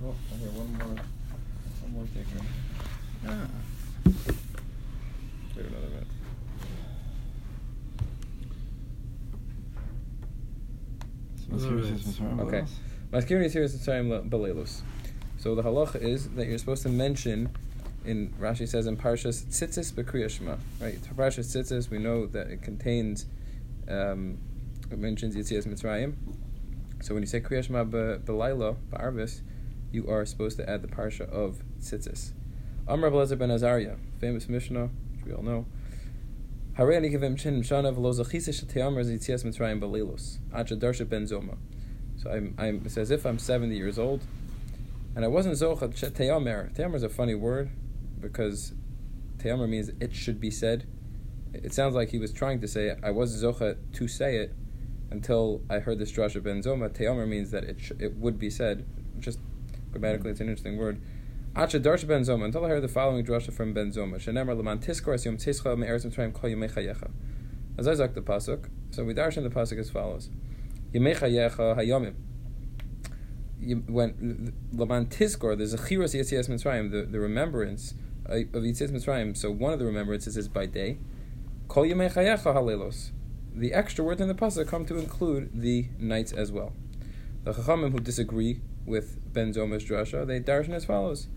Oh, okay, one more, one more taker. Ah. Wait another minute. Okay. Maskirin is here is the time belelus. So the halacha is that you're supposed to mention, in Rashi says in Parshas Tzitzis B'Kriya Shema. Right, Parshas Tzitzis we know that it contains, um, it mentions Yitzias Mitzrayim. So when you say Kriya Shema B'Laila B'Arvis, you are supposed to add the parsha of Tzitzis. Amr Belezer ben Azariah, famous Mishnah, which we all know. Hare ani chin v'lo zachisa mitzrayim. Acha darsha ben zoma. So I'm, I'm, it's as if I'm 70 years old, and I wasn't zocha teyamer. Teyamer is a funny word, because teyamer means it should be said. It sounds like he was trying to say it. I was zocha to say it, until I heard this drasha ben zoma. Teyamer means that it, sh- it would be said. Just grammatically, it's an interesting word. Acha darsha ben zoma. Until I heard the following drasha from ben zoma. Shenemar leman tiskor yom tischa me'eretz mitzrayim kol yemechayecha. As I zok the pasuk, so we darshan the pasuk as follows: Yemechayecha hayomim. When leman tiskor, there's a chiros yitzias mitzrayim, the the remembrance uh, of yitzias mitzrayim. So one of the remembrances is by day. Kol yemechayecha halelos. The extra words in the pasuk come to include the nights as well. The chachamim who disagree with Ben Zoma's drasha, they darshan as follows.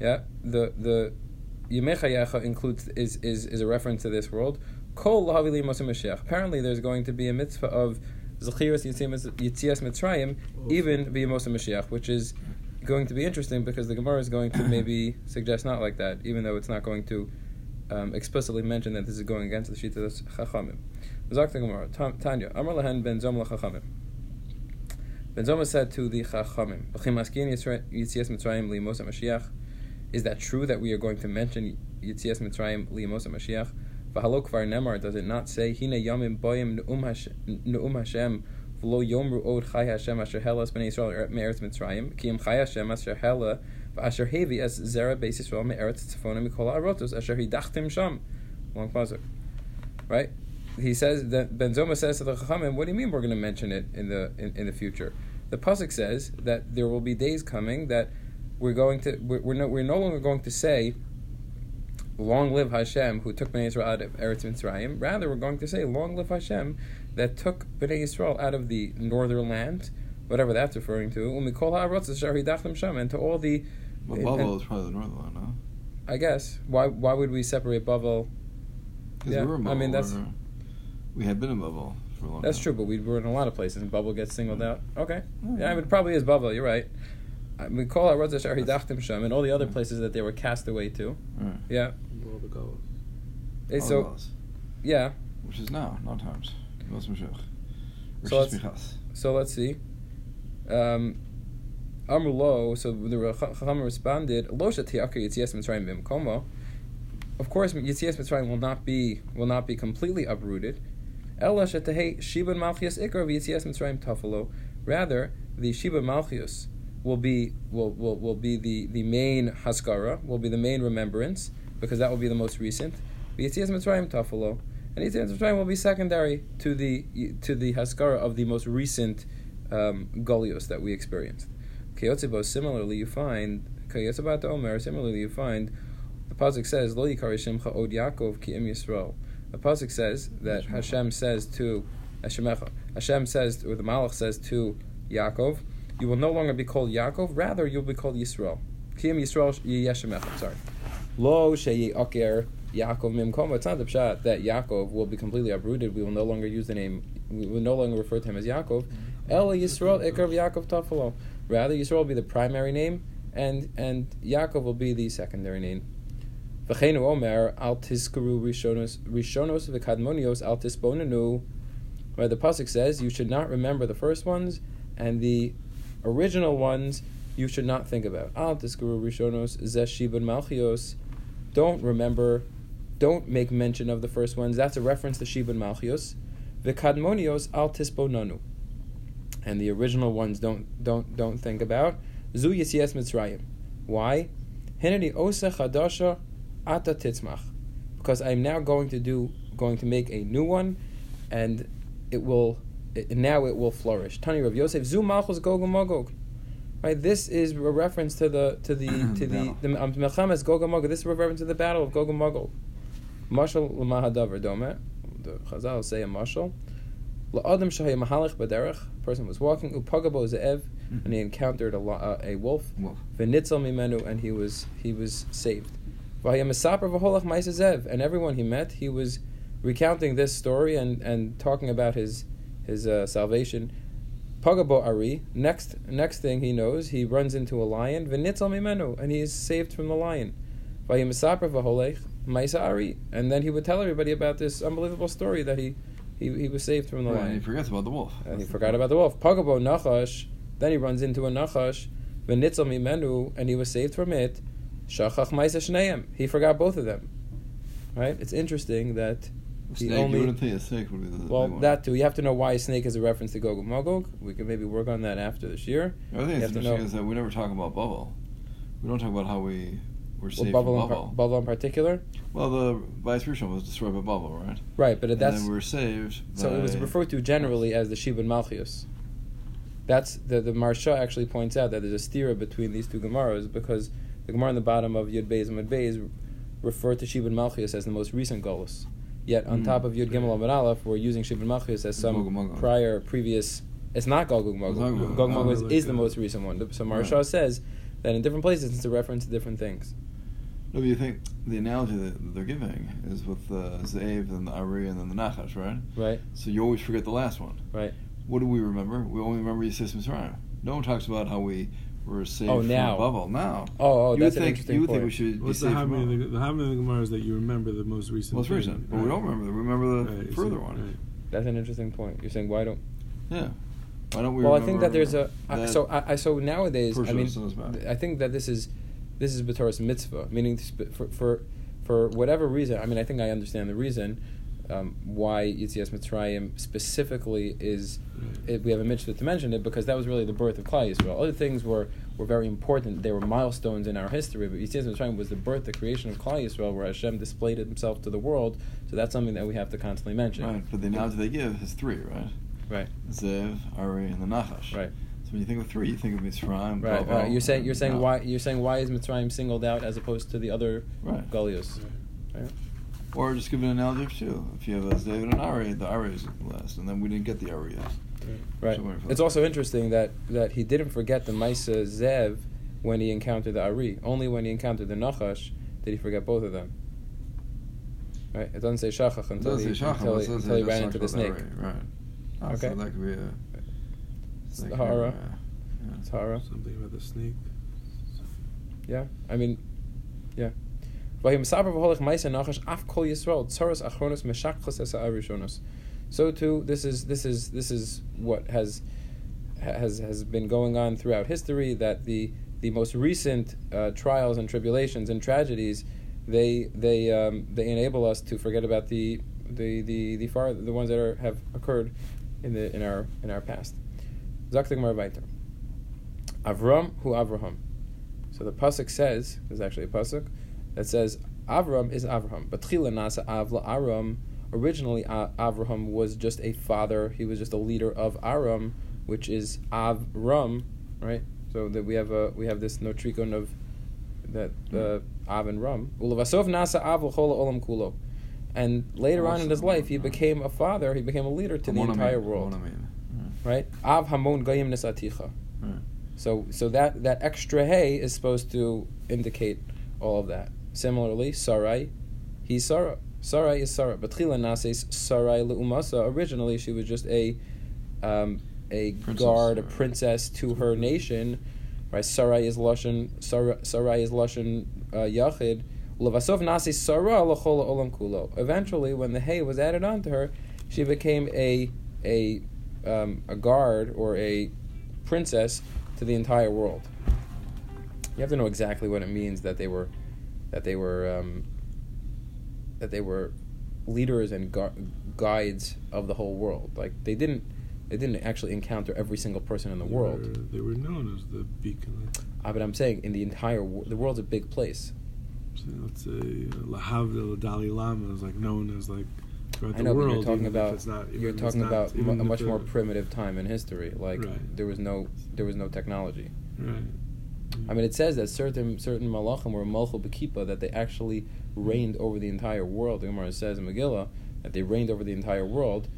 Yeah, the the Yemechayecha includes is, is is a reference to this world. Apparently, there's going to be a mitzvah of Zachiras Yitzias Mitzrayim, even Biyamosa Mashiach, which is going to be interesting because the Gemara is going to maybe suggest not like that, even though it's not going to um, explicitly mention that this is going against the Shita Chachamim. Zak the Gemara, Tanya, Amar lahen ben zom lachachamim. Ben Zoma said to the Chachamim, "B'chim askin Yitzias Mitzrayim li Moshe Mashiach." Is that true that we are going to mention Yitzias Mitzrayim li Moshe Mashiach? V'halo kvar nemar, does it not say, "Hine yamim boyim ne'um Hashem v'lo yomru od chai Hashem asher helas b'nei Yisrael er-, me'eretz Mitzrayim ki im chai Hashem asher hela v'asher hevi as zera beis Yisrael me'eretz tzefona mikol ha'arotos asher hidachtim sham." Long pasuk, right? He says that Ben Zoma says to the Chachamim, "What do you mean we're going to mention it in the in, in the future?" The pasuk says that there will be days coming that we're going to we're, we're no we're no longer going to say, "Long live Hashem who took Bnei Yisrael out of Eretz Mitzrayim." Rather, we're going to say, "Long live Hashem that took Bnei Yisrael out of the northern land." Whatever that's referring to, umikol ha'arotzes shar hidachtem sham, and to all the. Well, Bavel is probably the northern one, no? I guess why why would we separate Bavel? Yeah, we were in I mean, that's- we're- we have been in Bavel for a long time. That's time. true, but we were in a lot of places, and Bavel gets singled out. Okay, Mm. yeah, it probably is Bavel. You're right. Uh, We call it Rosh Hidachtim Sham, and all the other places that they were cast away to. Right. Yeah, All the goals. All so those, yeah, which is now, not times. So let's- Michas. so let's see. Um, Amrulo, so the Chacham responded, Lo shetiakar Yitzias Mitzrayim bimkomo. Of course, Yitzias Mitzrayim will not be will not be completely uprooted. Rather, the Shibud Malchias will be will, will, will be the, the main haskara, will be the main remembrance, because that will be the most recent. Yitzias Mitzrayim tafalo. And Yitzias Mitzrayim will be secondary to the to the haskara of the most recent um, golios that we experienced. Kiyotzibo, similarly, you find Kiyotzibat Omer. Similarly, you find the pasuk says Lo Yikar Shimcha Od Yaakov Ki Im Yisrael. The pasuk says that Hashem says to Hashemecha. Hashem says, or the Malach says to Yaakov, you will no longer be called Yaakov. Rather, you'll be called Yisrael. Ki Im Yisrael Yeshemecha. Sorry. Lo Sheyi Yaakov Mimkoma. It's not the pshat that Yaakov will be completely uprooted. We will no longer use the name. We will no longer refer to him as Yaakov. El Yisrael Ikar Yaakov Tafalo. Rather, Yisrael will be the primary name, and and Yaakov will be the secondary name. V'cheinu Omer al tiskuru rishonos rishonos v'kadmonios al tisbonenu. Where the pasuk says you should not remember the first ones, and the original ones you should not think about. Al tiskuru rishonos zeshibun malchios. Don't remember, don't make mention of the first ones. That's a reference to Shibun Malchios. V'kadmonios al tisbonanu and the original ones don't don't don't think about. Zu Yisias Mitzrayim. Why? Hineni Osa Chadasha Ata Titzmach. Because I'm now going to do going to make a new one, and it will it, now it will flourish. Tani Rav Yosef, Zu Malchus Gog Magog. Right, this is a reference to the to the to the the um, Melchames Gog Magog. This is a reference to the battle of Gog and Magog. Mashal l'mahadavar dome. The Chazal say a mashal. La'adam shahaya mahalach b'derech. Person was walking. Upagabo ze'ev, and he encountered a, uh, a wolf. Wolf. V'nitzal mimenu, and he was he was saved. V'haya mesaper v'holach ma'isa zev, and everyone he met, he was recounting this story and, and talking about his his uh, salvation. Pagabo ari. Next next thing he knows, he runs into a lion. V'nitzal mimenu, and he is saved from the lion. V'haya mesaper v'holech ma'isa ari, and then he would tell everybody about this unbelievable story that he he, he was saved from the Right, lion. and he forgets about the wolf. And he That's the forgot point. about the wolf. Pagabo Nachash. Then he runs into a Nachash. V'nitzal mimenu, and he was saved from it. Shachach ma'isa shneim. He forgot both of them. Right? It's interesting that he Snake, only- you wouldn't think a snake would be the well that too. You have to know why a snake is a reference to Gog and Magog. We can maybe work on that after this year. The other thing that's to know- interesting is that we never talk about Bavel. We don't talk about how we were Well, saved Bavel, from in par- Bavel. Bavel in particular. Well, the vice versa was destroyed by Bavel, right? Right, but and that's then we were saved. so it was referred to generally as the Shibud Malchius. That's the the Maharsha actually points out that there's a stira between these two Gemaras because the Gemara in the bottom of Yud Beis and Yud Beis refer to Shibud Malchius as the most recent Golus. Yet on Mm. top of Yud Gimel Amud Aleph, we're using Shibud Malchius as some Gog and Magog. prior previous. It's not Gog and It's not Magog. Gog Gog and and Magog is, Magog. is the uh, most recent one. So Maharsha Right. says that in different places it's a reference to different things. No, but you think the analogy that they're giving is with the Zav and the Ari and then the Nachash, right? Right, So you always forget the last one. right. What do we remember? We only remember Yisrael Mitzrayim. No one talks about how we were oh, saved Oh, from now. Bavel. Now. Oh, oh, you that's would an think, interesting You would think point. we should What's be the saved from Hamid in Bavel. the, the Hamid in the Gemara is that you remember the most recent. Most thing, recent, but we don't remember. We remember the Right, so- further one. right. That's an interesting point. You're saying why don't Yeah. Why don't we? well, I think that there's a that so I, I so nowadays I mean sent us back? th- I think that this is this is B'Torah's mitzvah, meaning for for for whatever reason. I mean, I think I understand the reason um, why Yitzias Mitzrayim specifically is it, we have a mitzvah to mention it because that was really the birth of Klal Yisrael. Other things were, were very important; they were milestones in our history. But Yitzias Mitzrayim was the birth, the creation of Klal Yisrael, where Hashem displayed Himself to the world. So that's something that we have to constantly mention. Right, but the analogy they give is three, right? Right. Zev, Ari, and the Nachash. Right. So when you think of three, you think of Mitzrayim. Right, Babel, right. You're saying you're saying Now. why you're saying why is Mitzrayim singled out as opposed to the other Right. Galios? Right. Or just give an analogy of two. If you have a Zev and Ari, the Ari is last, and then we didn't get the Ari yet. Right. So It's also interesting that, that he didn't forget the Maisa Zev when he encountered the Ari. Only when he encountered the Nachash did he forget both of them. Right. It doesn't say Shachach until doesn't he, say Shachar, until he, it says until he ran into the snake. the Ari, Right. Oh, Okay. So that could be a. It's that the could be a- Hara. yeah. It's Something about the snake. Yeah. I mean, yeah. So too, this is this is this is what has has has been going on throughout history. That the the most recent uh, trials and tribulations and tragedies, they they um, they enable us to forget about the the the the far the ones that are have occurred in the in our in our past. Avram hu Avraham. So the pasuk says there's actually a pasuk that says Avram is Avraham, but Chila Nasa Avla Aram. Originally, A- Avraham was just a father. He was just a leader of Aram, which is Avram, right? So that we have a we have this notrikon of that uh, Av and Ram. Ulavasov Nasa Av l'chol olam kulo. And later on in his life, he became a father. He became a leader to the entire world, right? Av Hamon Goyim Nesaticha. Right. Right. So so that that extra hay is supposed to indicate all of that. Similarly, Sarai, he's Sarah. Sarai is Sarah. But Chila Nases Sarai Leumasa. Originally, she was just a um, a Princess, guard, a princess to her nation. Right? Sarai is Lashon. Sarai, Sarai is Lashon uh, Yachid. Levasov Nasi Sarah Lachol Olam Kulo. Eventually, when the hay was added onto her, she became a a um, a guard or a princess to the entire world. You have to know exactly what it means that they were that they were um, that they were leaders and gu- guides of the whole world. Like they didn't they didn't actually encounter every single person in the They world. were- they were known as the beacon. Ah, but I'm saying in the entire wo- the world's a big place. So let's say uh, Lahavdil Dalai Lama is like known as like throughout I the know, world. but you're talking about not, you're talking not- about even a much the- more primitive time in history. Like Right. there was no there was no technology. Right. I mean, it says that certain certain malachim were malchul bekipa that they actually reigned over the entire world. The Gemara says in Megillah that they reigned over the entire world.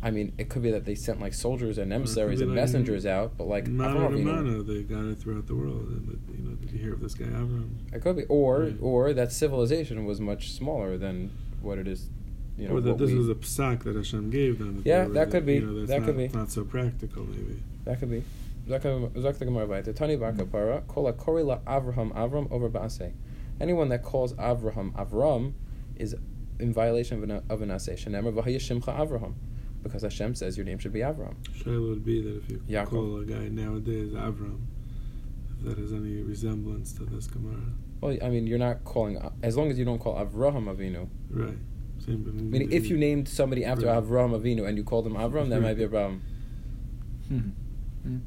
I mean, it could be that they sent like soldiers and Or it could emissaries and like messengers out, but like Mano Avraham to mano, they got it throughout the world. And, but, you know, did you hear of this guy Avram? it could be, or Right. or that civilization was much smaller than what it is. You know, or that this we- was a psak that Hashem gave them. Yeah, were- that could be. You know, That not, could be. Not so practical, maybe. That could be. Zak the Gemara weiter. Tani bar kapara kol kori la Avraham Avram over ba'aseh. Anyone that calls Avraham Avram is in violation of an of an aseh. Shenemar v'hayishimcha Avraham, because Hashem says your name should be Avram. Shaila would be that if you Yaakov. call a guy nowadays Avram, if that has any resemblance to this Gemara. Well, I mean, you're not calling as long as you don't call Avraham Avinu. Right. Same, but Meaning, if you named somebody after Right. Avraham Avinu and you called him Avram, that might be a problem. Hmm.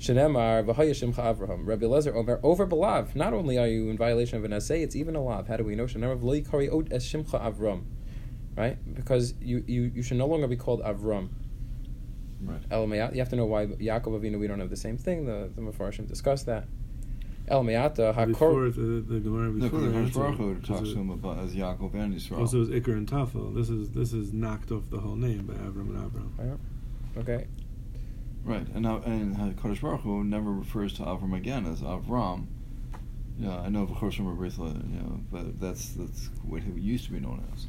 Shenemar v'hayishimcha Avraham. Rabbi Lezer Omer over belav. Not only are you in violation of an asay, it's even a lav. How do we know? Shenemar v'lo yikari od es shimcha Avram. Right? Because you, you, you should no longer be called Avram. Right. El Me'at- You have to know why Yaakov Avinu we don't have the same thing. The the Mefarshim discussed that. El Me'ata before hakor. it, the, the Gemara No, before because answered, Baruch Hu talks to him about as Yaakov and Yisrael. Also, it was Iker and Tafel. This is this is knocked off the whole name by Avram and Avram. Okay. Right, and now and Kodesh Baruch Hu never refers to Avram again as Avram. Yeah, I know of course from Abrithla, you know, but that's that's what he used to be known as.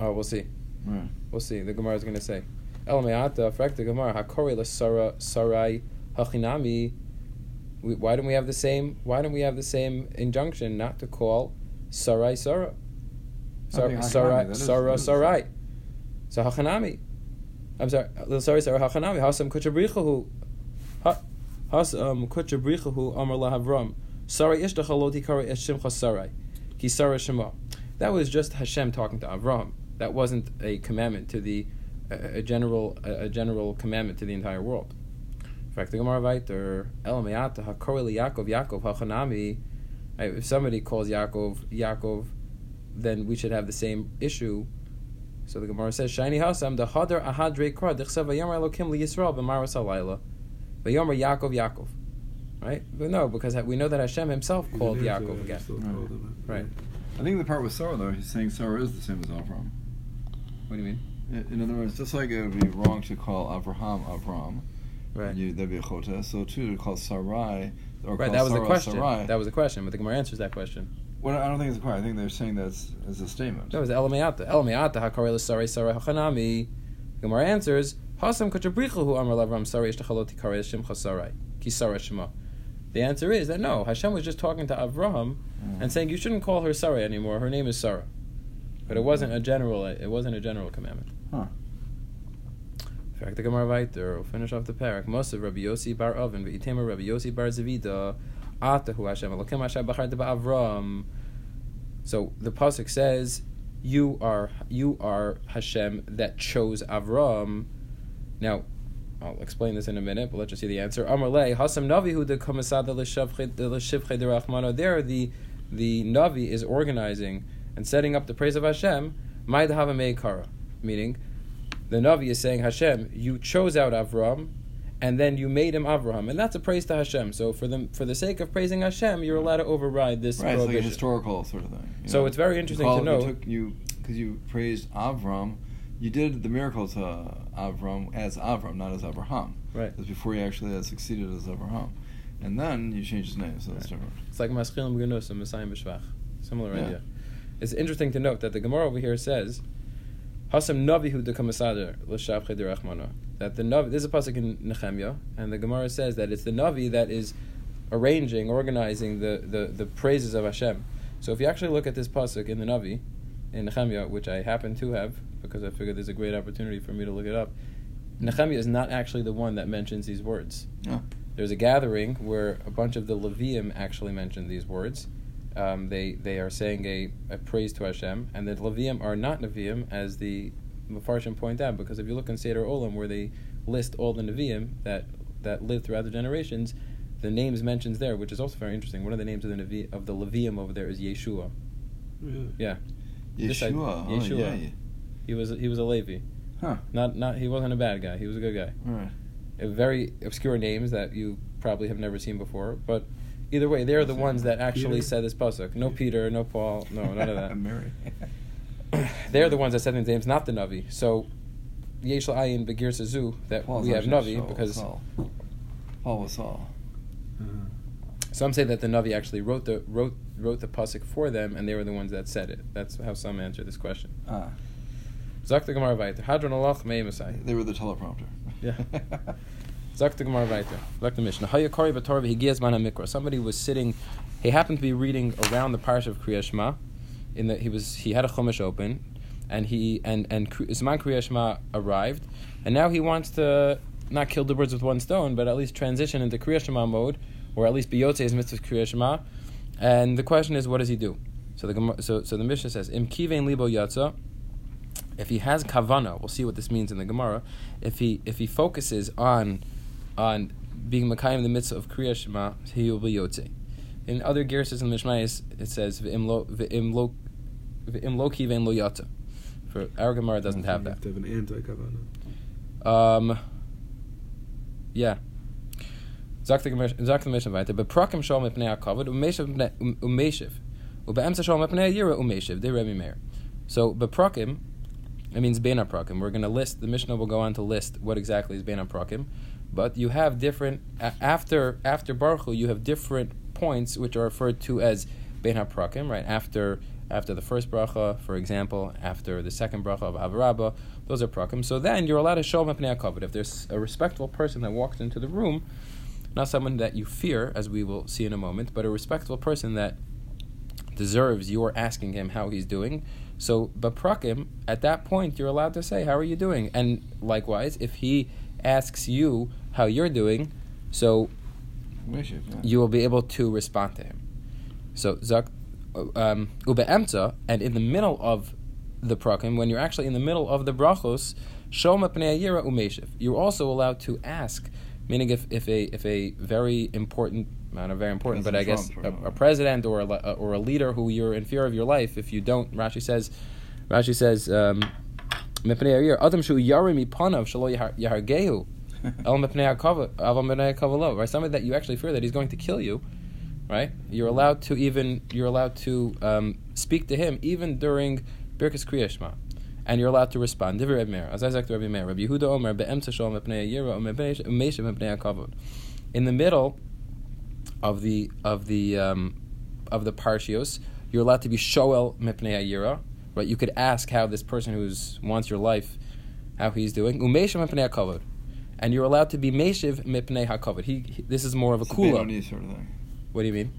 Oh, we'll see. Right. We'll see. The Gemara is going to say. El Me'ata, frak the Gemara, hakori Sara sarai hachinami. Why don't we have the same? Why don't we have the same injunction not to call sarai Sarah? I think Sar- hachinami, Sarai that is- Sarah that is- Sarai. So hachinami. I'm sorry. uh, Sorry, Sarah hachinami. Hasam kuchabrichahu. Ha- Hasam kuchabrichahu amar lahavram. Sarai ishtach haloti kari es shimcha sarai. Ki Sarah shema. That was just Hashem talking to Avram. That wasn't a commandment to the a, a general a, a general commandment to the entire world. In fact, the Gemara weiter El Me'ata Hakori li Yaakov Yaakov Hachanami. If somebody calls Yaakov Yaakov, then we should have the same issue. So the Gemara says, "Shiny Hasam the Hadar Ahadre Kra Dechsev Vayomer Elokim li Yisrael b'Maras Halayla, Vayomer Yaakov Yaakov." Right? But no, because we know that Hashem Himself called Yaakov again. Right. called him it. Right. I think the part with Sarah though, he's saying Sarah is the same as Avram. What do you mean? In other words, just like it would be wrong to call Avraham Avram, Right. you, that'd be a chota. So too to call Sarai or Right. call That was the question. Sarai. That was the question. But the Gemara answers that question. Well, I don't think it's a question. I think they're saying that's as a statement. That was El Me'ata. El Me'ata Hakori l'Sarai Sarai Hachanami. Gemara answers, Hasam Kachabrichahu Amar Lavram Sarai Ishtachaloti Karei Shimcha Sarai. Ki Sarai Shema. The answer is that no, Hashem was just talking to Avraham Mm. and saying you shouldn't call her Sarai anymore. Her name is Sarah. But it wasn't a general. It wasn't a general commandment. Huh. In fact, the Gemara. We'll finish off the parak. Mosav Rabbi Yossi bar Oven v'itema Rabbi Yossi bar Zavida. So the pasuk says, "You are you are Hashem that chose Avram." Now, I'll explain this in a minute, but let's just see the answer. There, the the Navi is organizing and setting up the praise of Hashem. Meaning the Navi is saying, Hashem, you chose out Avram, and then you made him Avraham, and that's a praise to Hashem. So for the for the sake of praising Hashem, you're allowed to override this Right, it's like a historical sort of thing. So know? it's very interesting to know- You took you because you praised Avram. You did the miracle to uh, Avram as Avram, not as Abraham. Right. That's before he actually had succeeded as Abraham, and then you changed his name, so that's Right. different. It's like Maschilim B'Genusim, Messiah B'Shvach. Similar Yeah. idea. It's interesting to note that the Gemara over here says, Hasam Navi hu dekamasader l'shavche derachmana. That the Navi, this is a pasuk in Nehemiah, and the Gemara says that it's the Navi that is arranging, organizing the, the, the praises of Hashem. So if you actually look at this pasuk in the Navi, in Nehemiah, which I happen to have, because I figured there's a great opportunity for me to look it up, Nehemiah is not actually the one that mentions these words. There's a gathering where a bunch of the Levium actually mention these words. Um, they they are saying a, a praise to Hashem, and the Levium are not Nevi'im, as the Mepharshim point out, because if you look in Seder Olam, where they list all the Nevi'im that that lived throughout the generations, the names mentioned there, which is also very interesting. One of the names of the Nevi, of the Levium over there is Yeshua. Really? Yeah. This I- Yeshua. oh, Yeshua. yeah, yeah. He was he was a Levi. Huh. Not not he wasn't a bad guy. He was a good guy. All right. Very obscure names that you probably have never seen before, but either way, they're the ones that actually Peter? said this pasuk. No Peter, no Paul, no none of that. Mary. they're the ones that said the names, not the Navi. So Yesh Ayin Begir Sazu that Paul's we have Navi Saul, because Saul. Paul was Saul. Uh-huh. some say that the Navi actually wrote the wrote wrote the pasuk for them, and they were the ones that said it. That's how some answer this question. Ah, Zakta Gemara weiter. Hadron Allah Mei Masai. they were the teleprompter. Yeah. Zakta Gemara weiter. Zakta Mishnah. Haya Kori B'Torah V'Higiaz Man HaMikra. Somebody was sitting. He happened to be reading around the parsha of Kriya Shema. In that he was he had a chumash open, and he and and Zman Kriya arrived, and now he wants to not kill the birds with one stone, but at least transition into Kriya Shema mode, or at least be Yotzei's mitzvah Kriya Shema. And the question is, what does he do? So the so so the Mishnah says, Im kivein libo yatza. If he has kavana, we'll see what this means in the Gemara. If he if he focuses on on being Makayim the mitzvah of Kriya Shema, he will be Yotze. In other gerses in the Mishmayis, it says V'im lo V'im lo V'im lo kivein lo yatza. For our Gemara, doesn't have you that. have to have an anti-kavana. Um, yeah. Sagt der Gemisch- sagt der Mishnah weiter. Beprakim shal mipnei hakavod umeshiv um-. Ubeemtza shal mipnei yira umeshiv. They Rebbe Meir. So beprakim, it means bein prakim. We're going to list. The Mishnah will go on to list what exactly is bein prakim. But you have different after after Baruch Hu, you have different points which are referred to as bein prakim. Right after after the first bracha, for example, after the second bracha of Avarabba, those are prakim. So then you're allowed to show mipnei hakavod. If there's a respectful person that walks into the room, not someone that you fear, as we will see in a moment, but a respectful person that deserves your asking him how he's doing. So, baprakim, at that point, you're allowed to say, How are you doing? And likewise, if he asks you how you're doing, so you will be able to respond to him. So, zak, um, ube'emtza, and in the middle of the prakim, when you're actually in the middle of the brachos, shoma pnei umeshiv. You're also allowed to ask, meaning if, if a if a very important, not a very important, but I guess a, a president or a, or a leader who you're in fear of your life, if you don't, Rashi says, Rashi says, um, mipnei adam shu yarim ipanav shalo yahar- yahargehu. El mipnei hakava- aval mipnei hakavalo, right? Somebody that you actually fear that he's going to kill you, right? You're allowed to even you're allowed to um, speak to him even during Birkas Kriya Shema. and you're allowed to respond. Divrei Meir, as I said to Rabbi Meir, Rabbi Yehuda Omer be'emtza shol mepnei yira or meisha hakavod. In the middle of the of the um, of the parshios, you're allowed to be shoel mepnei yira, right? You could ask how this person who's wants your life, how he's doing. Umeisha mepnei hakavod. And you're allowed to be meshiv mipnei hakavod. He, he, this is more of a It's a kula. Sort of thing. What do you mean?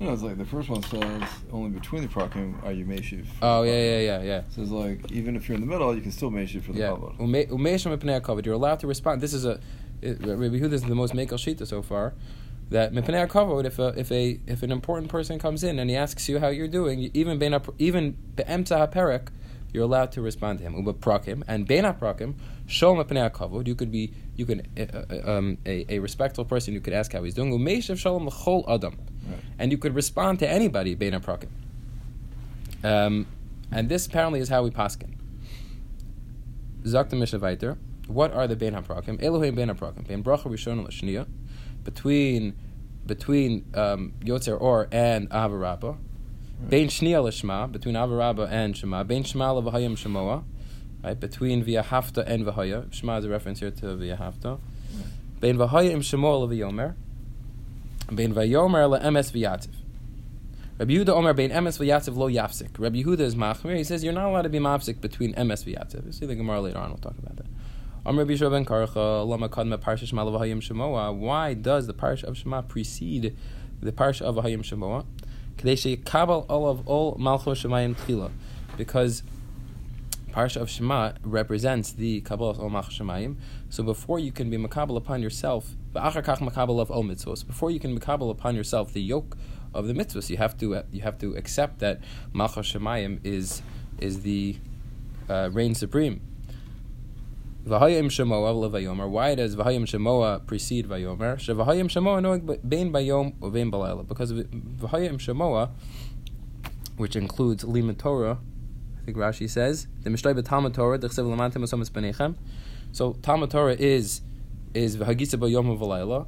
Know, it's like the first one says only between the prakim are you meshiv. Oh yeah, yeah, yeah, yeah. So it's like even if you're in the middle, you can still meshiv for the Yeah, kavod. Ume- umeisham mipnei hakavod. You're allowed to respond. This is a Rabbi Yehuda is the most mekel shita so far. That mipnei hakavod. If a if a if an important person comes in and he asks you how you're doing, even bein even be'emtza haperek, you're allowed to respond to him. Uba prakim and bein prakim shol mipnei hakavod. You could be you could uh, uh, um, a, a respectful person. You could ask how he's doing. Umeishav shalom l'chol adam, and you could respond to anybody bein. Um, and this apparently is how we paskin. Zakta Mishaviter. What are the Bein HaPrakim? Elohim Bein HaPrakim. Bein Bracha Rishon L'Shniya. Between between um, Yotzer Or and Avarabba. Right. Bein Shniya L'Shma. Between Avarabba and Shema. Bein Shema L'Vahayim Shemoa. Right? Between V'ahavta and Vahaya. Shema is a reference here to V'ahavta. Bein Vahayim Shemoa L'Vayomer. Bein Vayomer L'Emes V'Yativ. Rabbi Yehuda Omer bein emes v'yatziv lo yafsik. Rabbi Yehuda is machmir. He says you're not allowed to be mafsik between emes v'yatziv. We'll see the Gemara later on. We'll talk about that. Rabbi Yishua ben Karcha lama shemoa. Why does the parsha of Shema precede the parsha of Vahayim shemoa? Kadei sheyikabel all of all malchus shemayim tchila. Because parsha of Shema represents the kabbalah of malchus shemayim. So before you can be makabel upon yourself, makabel of mitzvos. Before you can makabel upon yourself the yoke of the mitzvahs. You have to uh, you have to accept that Malchus Shemayim is is the uh, reign supreme. V'hayim Shemoa levayomer. Why does V'hayim Shemoa precede Vayomer? Shev'hayim Shemoa noig bein bayom uvein balayla. Because V'hayim Shemoa, which includes Lima Torah, Rashi says, the Mishnah b'Talmud Torah, the Chsev Lamantim Asomas Benechem. So Talmud Torah is is v'hagisa b'yom v'layla,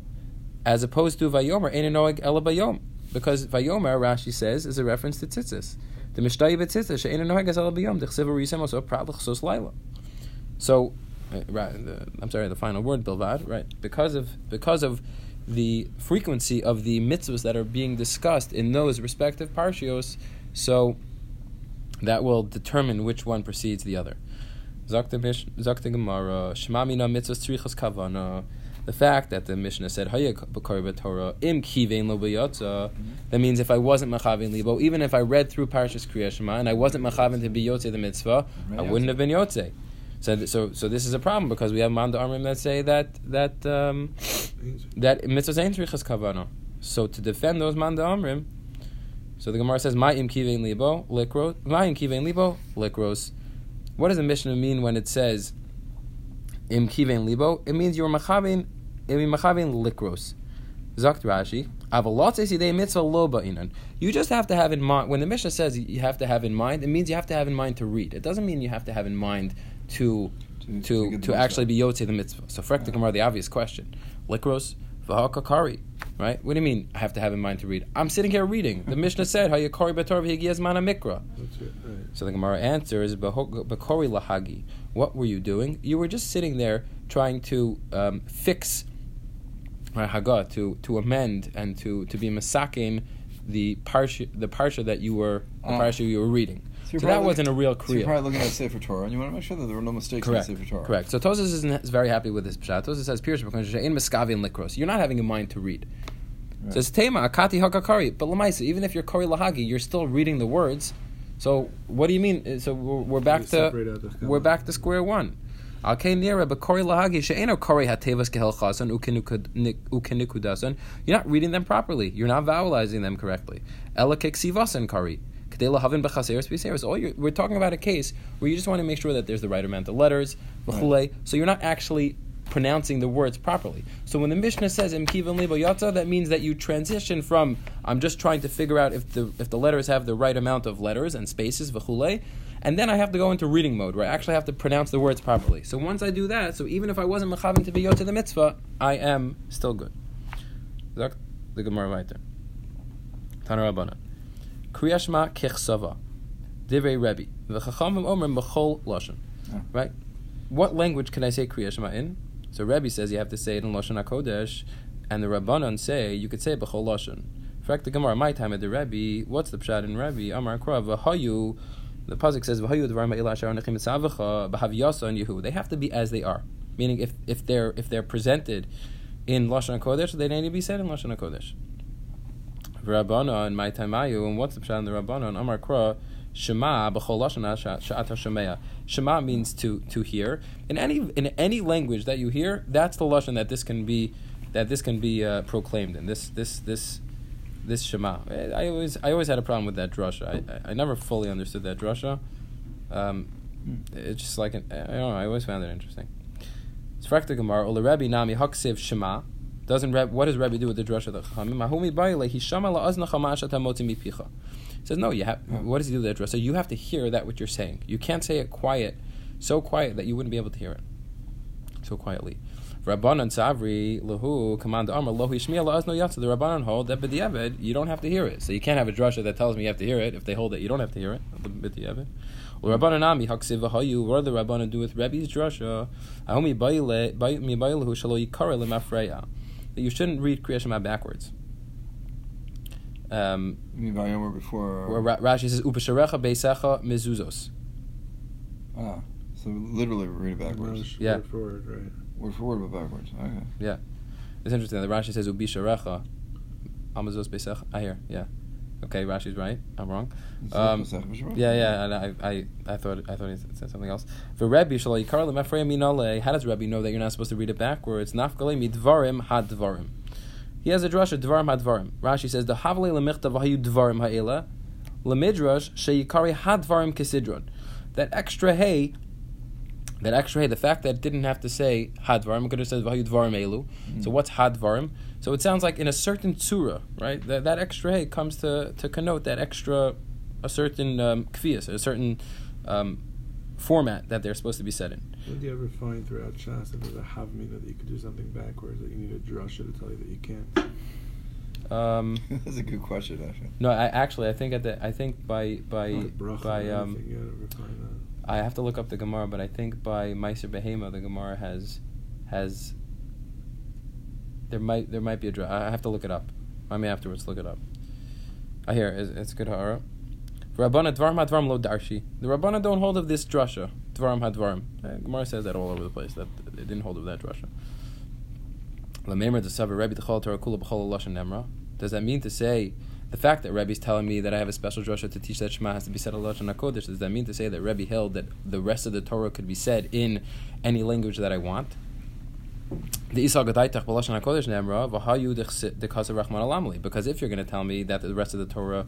as opposed to vayomer ein noeg ela bayom, because vayomer Rashi says is a reference to tzitzis. The Mishnah b'tzitzis she'ein noeg ela bayom, the Chsev Risem also prat l'chsos layla. So, uh, the, I'm sorry, the final word bilvad, right? Because of because of the frequency of the mitzvahs that are being discussed in those respective parshios, so that will determine which one precedes the other. Zakta Gemara, Shemamina mitzvahs tzrichas kavana. The fact that the Mishnah said Hayek Torah im kivein lo that means if I wasn't machavin libo, even if I read through Parshas Kriya Shema and I wasn't machavin to be yotze the mitzvah, I wouldn't have been yotze. So, so, so this is a problem because we have manda armim that say that that um, that mitzvahs ain't tzrichas kavana. So to defend those manda amrim, so the Gemara says ma'im kivein libo likros, ma'im kivein libo likros. What does the Mishnah mean when it says im kivein libo? It means you're machavin, machavin likros. Zakt Rashi, mitzvah lo You just have to have in mind when the Mishnah says you have to have in mind. It means you have to have in mind to read. It doesn't mean you have to have in mind to to to, to actually be yotze the mitzvah. So, frek the Gemara, the obvious question: likros v'hakakari. Right? What do you mean? I have to have in mind to read. I'm sitting here reading. The Mishnah said, "Hayakari betor v'higiyaz mana mikra." So the Gemara answers, "Bekori lahagi." What were you doing? You were just sitting there trying to um, fix haga to to amend and to to be masakin the parsha the parsha that you were the uh, parsha you were reading. So, so that wasn't a real kriya. So you're probably looking at Sefer Torah, and you want to make sure that there were no mistakes Correct. in Sefer Torah. Correct. So Tosas is, is very happy with this pshat. Tosas says, "Pirush in miskavin likros." You're not having a mind to read. Right. Says Tema akati hakakari, but lamaisa, even if you're kori lahagi, you're still reading the words. So what do you mean? Uh, so we're, we're back to we're back to square one. Al nira b'kori lahagi she'eno kori hatevas kehelchasan ukenikudasan. You're not reading them properly. You're not vowelizing them correctly. Ela All we're talking about a case where you just want to make sure that there's the right amount of letters, right. so you're not actually pronouncing the words properly. So when the Mishnah says im yata, that means that you transition from I'm just trying to figure out if the if the letters have the right amount of letters and spaces and then I have to go into reading mode where I actually have to pronounce the words properly. So once I do that, so even if I wasn't mechavim to be yota the mitzvah, I am still good. The Gemara right there. Tanarabana. Kriyashma kichsava. Divrei Rebbe. V'chachamim omrim b'chol lashon. Right? What language can I say Kriyashma in? So Rebbe says you have to say it in Lashon HaKodesh, and the Rabbanon say you could say b'chol lashon. Fact the Gemara, my time at the Rebbe, what's the pshat in Rebbe? Amar Kra v'hayu. The pasuk says v'hayu dvarim ha'ila asher anechim etzavacha b'havyasa and Yehu. They have to be as they are, meaning if if they're if they're presented in Lashon HaKodesh, they need to be said in Lashon HaKodesh. Rabbana and my tamayu, and what's the pshat in the Rabbana and Amar Kra? Shema hashemeya. Shema means to to hear. In any in any language that you hear, that's the lashon that this can be that this can be uh, proclaimed in. This this this this Shema. I always I always had a problem with that drasha. I, I, never fully understood that drasha. Um, it's just like an, I don't know. I always found it interesting. It's gemara. Ola Rebbe nami haksiv Shema. Doesn't Reb, what does Rebbe do with the drasha? Of the chachamim bayle picha says, no, you have. What does he do with that So you have to hear that what you're saying. You can't say it quiet, so quiet that you wouldn't be able to hear it, so quietly. Rabbanan Savri Lahu Command Amr Lohu Yishmiel La'azno Yatsa. The Rabbanan hold that b'diavad you don't have to hear it. So you can't have a drasha that tells me you have to hear it. If they hold it, you don't have to hear it. B'diavad. Well, Rabbanan Ami Haksiv V'Hayu. What do the Rabbanan do with Rebbe's drasha? Ahomi Baile Mi Bailahu Shalo Yikara Lemafreya. That you shouldn't read Kriyashma backwards. Um, you mean before? Where Rashi says Upasharecha Beisecha Mezuzos. Ah, so literally read it backwards. yeah. Word forward, right? Word forward, but backwards. Okay. Yeah, it's interesting. The Rashi says Ubisharecha Amazos Beisecha. I hear. Yeah. Okay, Rashi's right. I'm wrong. Um, yeah, yeah. And I, I, I thought, I thought he said something else. For Rebbe, Shalai Karlim Minale. How does Rebbe know that you're not supposed to read it backwards? Nafkale midvarim had dvarim. He has a drasha dvarim hadvarim. Rashi says the havle lemichta v'hayu dvarim ha'ela lemidrash sheyikari hadvarim kesidron. That extra hay, that extra hay, the fact that it didn't have to say hadvarim, it could have said v'hayu dvarim elu. Mm. So what's hadvarim? So it sounds like in a certain tzura, right? That, that extra hay comes to, to connote that extra, a certain um, kvias, a certain um, format that they're supposed to be said in. When do you ever find throughout Shas that there's a havmina that you could do something backwards, that you need a drasha to tell you that you can't? Um, That's a good question, actually. no, I actually I think at the I think by by Not by um, anything, you ever find that? I have to look up the Gemara, but I think by Meiser Behema the Gemara has has there might there might be a dra- I have to look it up. I may afterwards look it up. I hear it's, it's good hara. Rabbana dvarim hadvarim lo darshi. The Rabbana don't hold of this drasha. Dvarim hadvarim. Uh, Gemara says that all over the place. That they didn't hold of that drasha. Does that mean to say the fact that Rebbe's telling me that I have a special drasha to teach that Shema has to be said a lashon hakodesh? Does that mean to say that Rebbe held that the rest of the Torah could be said in any language that I want? The Isal Gadaitach Balashon HaKodesh Nemra V'hayu Dekasav Rachman Alamli. Because if you're going to tell me that the rest of the Torah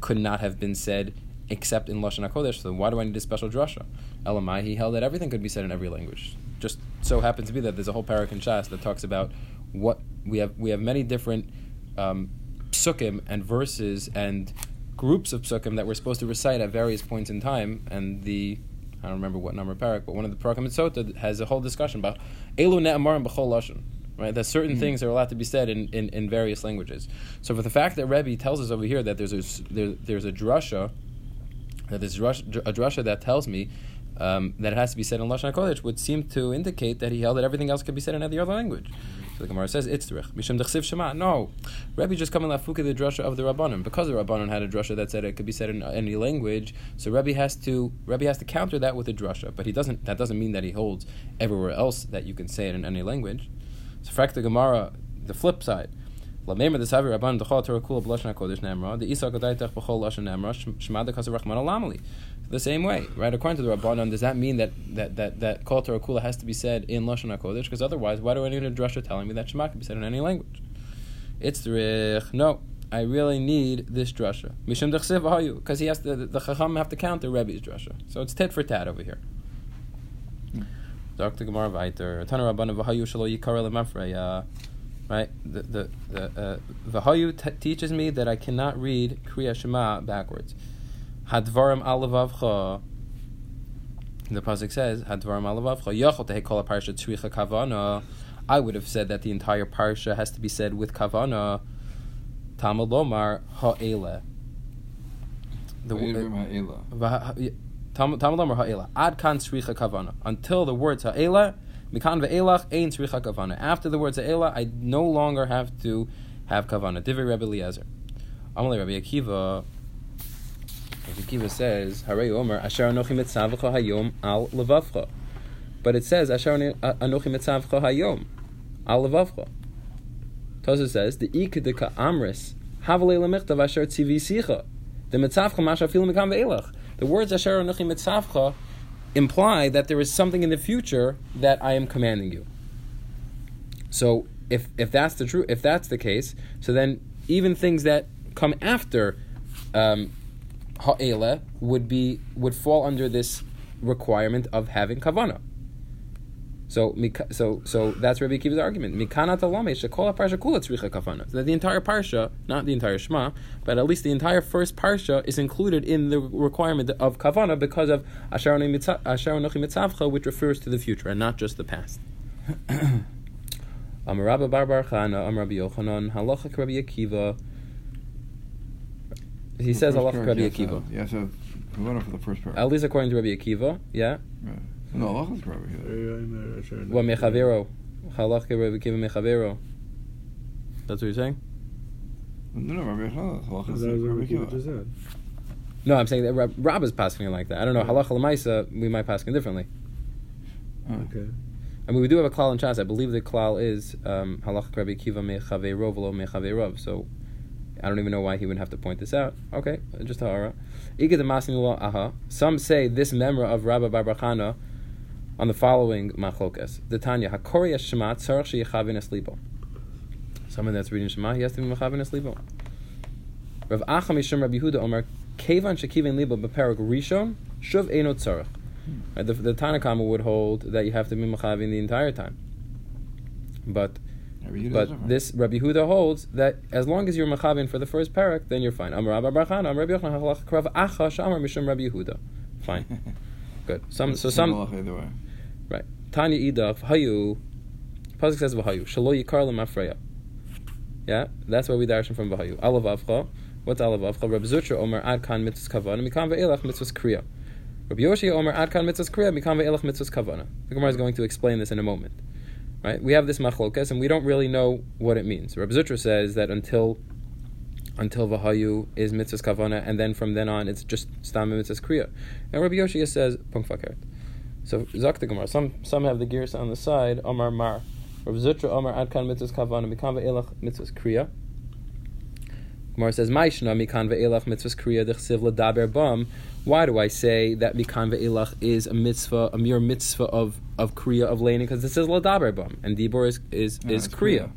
could not have been said except in Lashon HaKodesh, then why do I need a special drasha? Elamai, he held that everything could be said in every language. Just so happens to be that there's a whole parak in Shas that talks about what we have. We have many different um, psukim and verses and groups of psukim that we're supposed to recite at various points in time, and the I don't remember what number parak, but one of the Parakam Sota has a whole discussion about Elu Ne'amarim B'chol Lashon. Right, that certain Mhm. things are allowed to be said in, in, in various languages. So, for the fact that Rebbe tells us over here that there's a there, there's a drasha, that there's drush, a drasha that tells me um, that it has to be said in Lashon Hakodesh, would seem to indicate that he held that everything else could be said in any other language. The Gemara says it's Mishum Dechsiv Shema. No, Rebbe just coming lafuka the drasha of the Rabbanim because the Rabbanim had a drasha that said it could be said in any language. So Rebbe has to Rebbe has to counter that with a drasha, but he doesn't. That doesn't mean that he holds everywhere else that you can say it in any language. So fact the Gemara, the flip side. Lamemer the Savi Rabban Dechol Torah Kula B'Lashon Hakodesh Nemra the Isa Godaitech B'Chol Lashon Nemra Shema Dekasav Rachman Alamali. The same way, right? According to the Rabbanon, does that mean that that that that Kol Kula has to be said in Lashon Hakodesh? Because otherwise, why do I need a drasha telling me that Shema can be said in any language? It's Rich. No, I really need this drasha. Mishum Dechsiv Hayu, because he has to, the, the Chacham have to counter Rebbe's drasha. So it's tit for tat over here. Dr. Gemara Viter, Tana Rabbanon V'Hayu Shalo Yikara Lemafreya. Right, the the the uh, teaches me that I cannot read Kriya Shema backwards. Hadvarim alavavcha. The pasuk says Hadvarim alavavcha. Yachol tehekol parsha tzricha kavana. I would have said that the entire parsha has to be said with kavana. Talmud lomar ha'ela. The Va'ivrim ha'ela. V'ha- y- Talmud Talmud lomar ha'ela. Ad kan tzricha kavana. Until the words ha'ela, mikan ve'elach ein tzricha kavana. After the words ha'ela, I no longer have to have kavana. Divrei Rebbe Eliezer. Amalei Rabbi Akiva. Rabbi says, Harei Omer, Asher Anochi Mitzavcha Hayom Al Levavcha. But it says, Asher Anochi Mitzavcha Hayom Al Levavcha. Tosa says, the Ikadika Amris, Havalei Lemichtav Asher Tzivi Sicha. The Mitzavcha Masha Fil Mikam Ve'elach. The words Asher Anochi Mitzavcha imply that there is something in the future that I am commanding you. So if if that's the true if that's the case, so then even things that come after um, ha'ela would be would fall under this requirement of having kavana. So so so that's Rabbi Akiva's argument. Mikana talame shekol parsha kula tzricha kavana. That the entire parsha, not the entire Shema, but at least the entire first parsha is included in the requirement of kavana because of asher anochi mitza- mitzavcha, which refers to the future and not just the past. Amar Rabba Bar Bar Chana, Amar Rabbi Yochanan, Halacha Rabbi Akiva. He The says first Halacha Rabbi you have to Akiva. Yeah, so have to have for the first part. At least according to Rabbi Akiva, yeah. Right. No, Allah is probably here. Well, mechavero, halacha Rabbi Akiva mechavero. That's what you're saying? No, no, Rabbi Yochanan. Allah That is Rabbi Akiva Akiva. just. No, I'm saying that Rab, Rab is passing it like that. I don't know. Yeah. Halacha lemaisa, we might pass it differently. Oh. Okay. I mean, we do have a klal in Chas. I believe the klal is um, halacha Rabbi Akiva mechavero v'lo mechaverav. So I don't even know why he would have to point this out. Okay, just ha'ara. Aha. Some say this memra of Rabbi Barbachana on the following machlokas. The Tanya hakori shema tzarich sheyachavin eslibo. Someone that's reading Shema, he has to be mechavin eslibo. Rav Acha Mishum Rabbi Yehuda Omer Kevan shekivin libo beperek rishon shuv eno tzarich. Right, the, the Tanakama would hold that you have to be mechavin the entire time. But but this Rabbi Huda holds that as long as you're mechavin for the first parak, then you're fine. Amar Rabbi Barchan, Amar Rabbi Yochanan, halach krav acha shamar mishum Rabbi Yehuda. Fine. Good. Some so some halacha either way. right. Tanya idach hayu. Pasuk says v'hayu shalo yikar lemafreya. Yeah, that's why we darshan from v'hayu. Alav avcha. What's alav avcha? Reb Zutra Omer ad kan mitzvahs kavana mikam ve'elach mitzvahs kriya. Rabbi Yoshi Omer ad kan mitzvahs kriya mikam ve'elach mitzvahs kavana. The Gemara is going to explain this in a moment. Right? We have this machlokas and we don't really know what it means. Reb Zutra says that until until Vahayu is mitzvahs kavana, and then from then on it's just stam mitzvahs kriya. And Rabbi Yoshia says punk fakert. So the Gemara. Some some have the gears on the side. Omar mar. Rabbi Zutra Omar adkan mitzvahs kavana mikan ve'elach mitzvahs kriya. Gemara says Maishna mikan ve'elach mitzvahs kriya dechsiv ladaber bam. Why do I say that mikan ve'elach is a mitzvah, a mere mitzvah of of kriya of laning? Because it says ladaber bam, and dibor is is, Yeah, is it's kriya. kriya.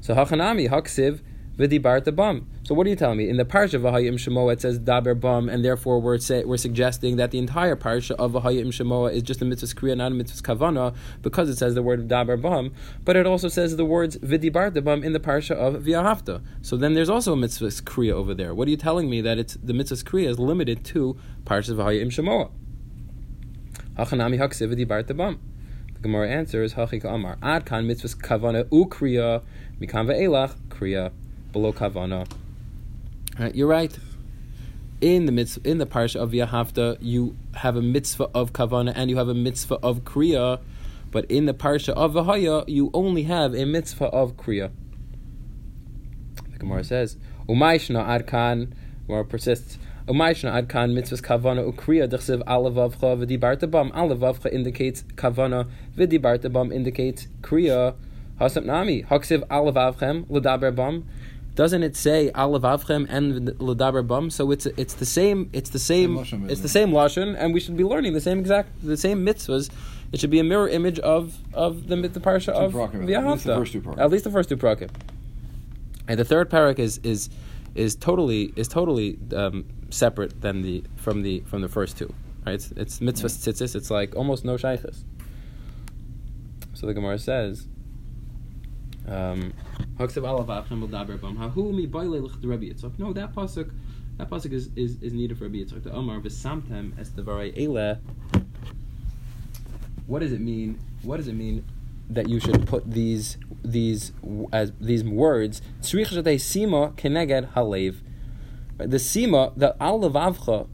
So hachanami haksiv v'dibart bam. So what are you telling me? In the parsha of Vahayim Shemoah it says daber bam, and therefore we're say, we're suggesting that the entire parsha of Vahayim Shemoa is just a mitzvah kriya, not a mitzvah kavana, because it says the word daber bam. But it also says the words v'dibart bam in the parsha of V'ahavta. So then there's also a mitzvah kriya over there. What are you telling me that it's the mitzvah kriya is limited to parsha of Vahayim Shemoah? Hachanami haksiv v'dibart bam. The Gemara answers Hachika Amar Ad kan mitzvahs kavana u kriya mikan ve'elach kriya below kavana. Right, you're right. In the mitzvah, in the parsha of V'ahavta, you have a mitzvah of kavana and you have a mitzvah of kriya, but in the parsha of Vahaya, you only have a mitzvah of kriya. The Gemara says, "Umayshna adkan." Gemara persists. Umayshna ad kan mitzvahs kavana ukriya dechsev alavavcha v'dibarta bam. Alavavcha indicates kavana, v'dibarta bam indicates kriya. Hasam nami haksiv alavavchem l'daber bam. Doesn't it say alavavchem and l'daber bam? So it's it's the same. It's the same. Lashon, it's the same lashon, and we should be learning the same exact the same mitzvahs. It should be a mirror image of of the the parsha of the at least the first two parakim. At least the first two parakim. And the third parak is is is totally is totally um, separate than the from the from the first two. Right? It's, it's mitzvah tzitzis. It's like almost no shaykhs. So the Gemara says. Um. No, that pasuk, that pasuk is, is, is needed for Rabbi Yitzchak. The Omar v'samtem es devarei ele. What does it mean? What does it mean that you should put these these as these words? Tzrich shatei sima keneged halev. The sima, the al levavcha,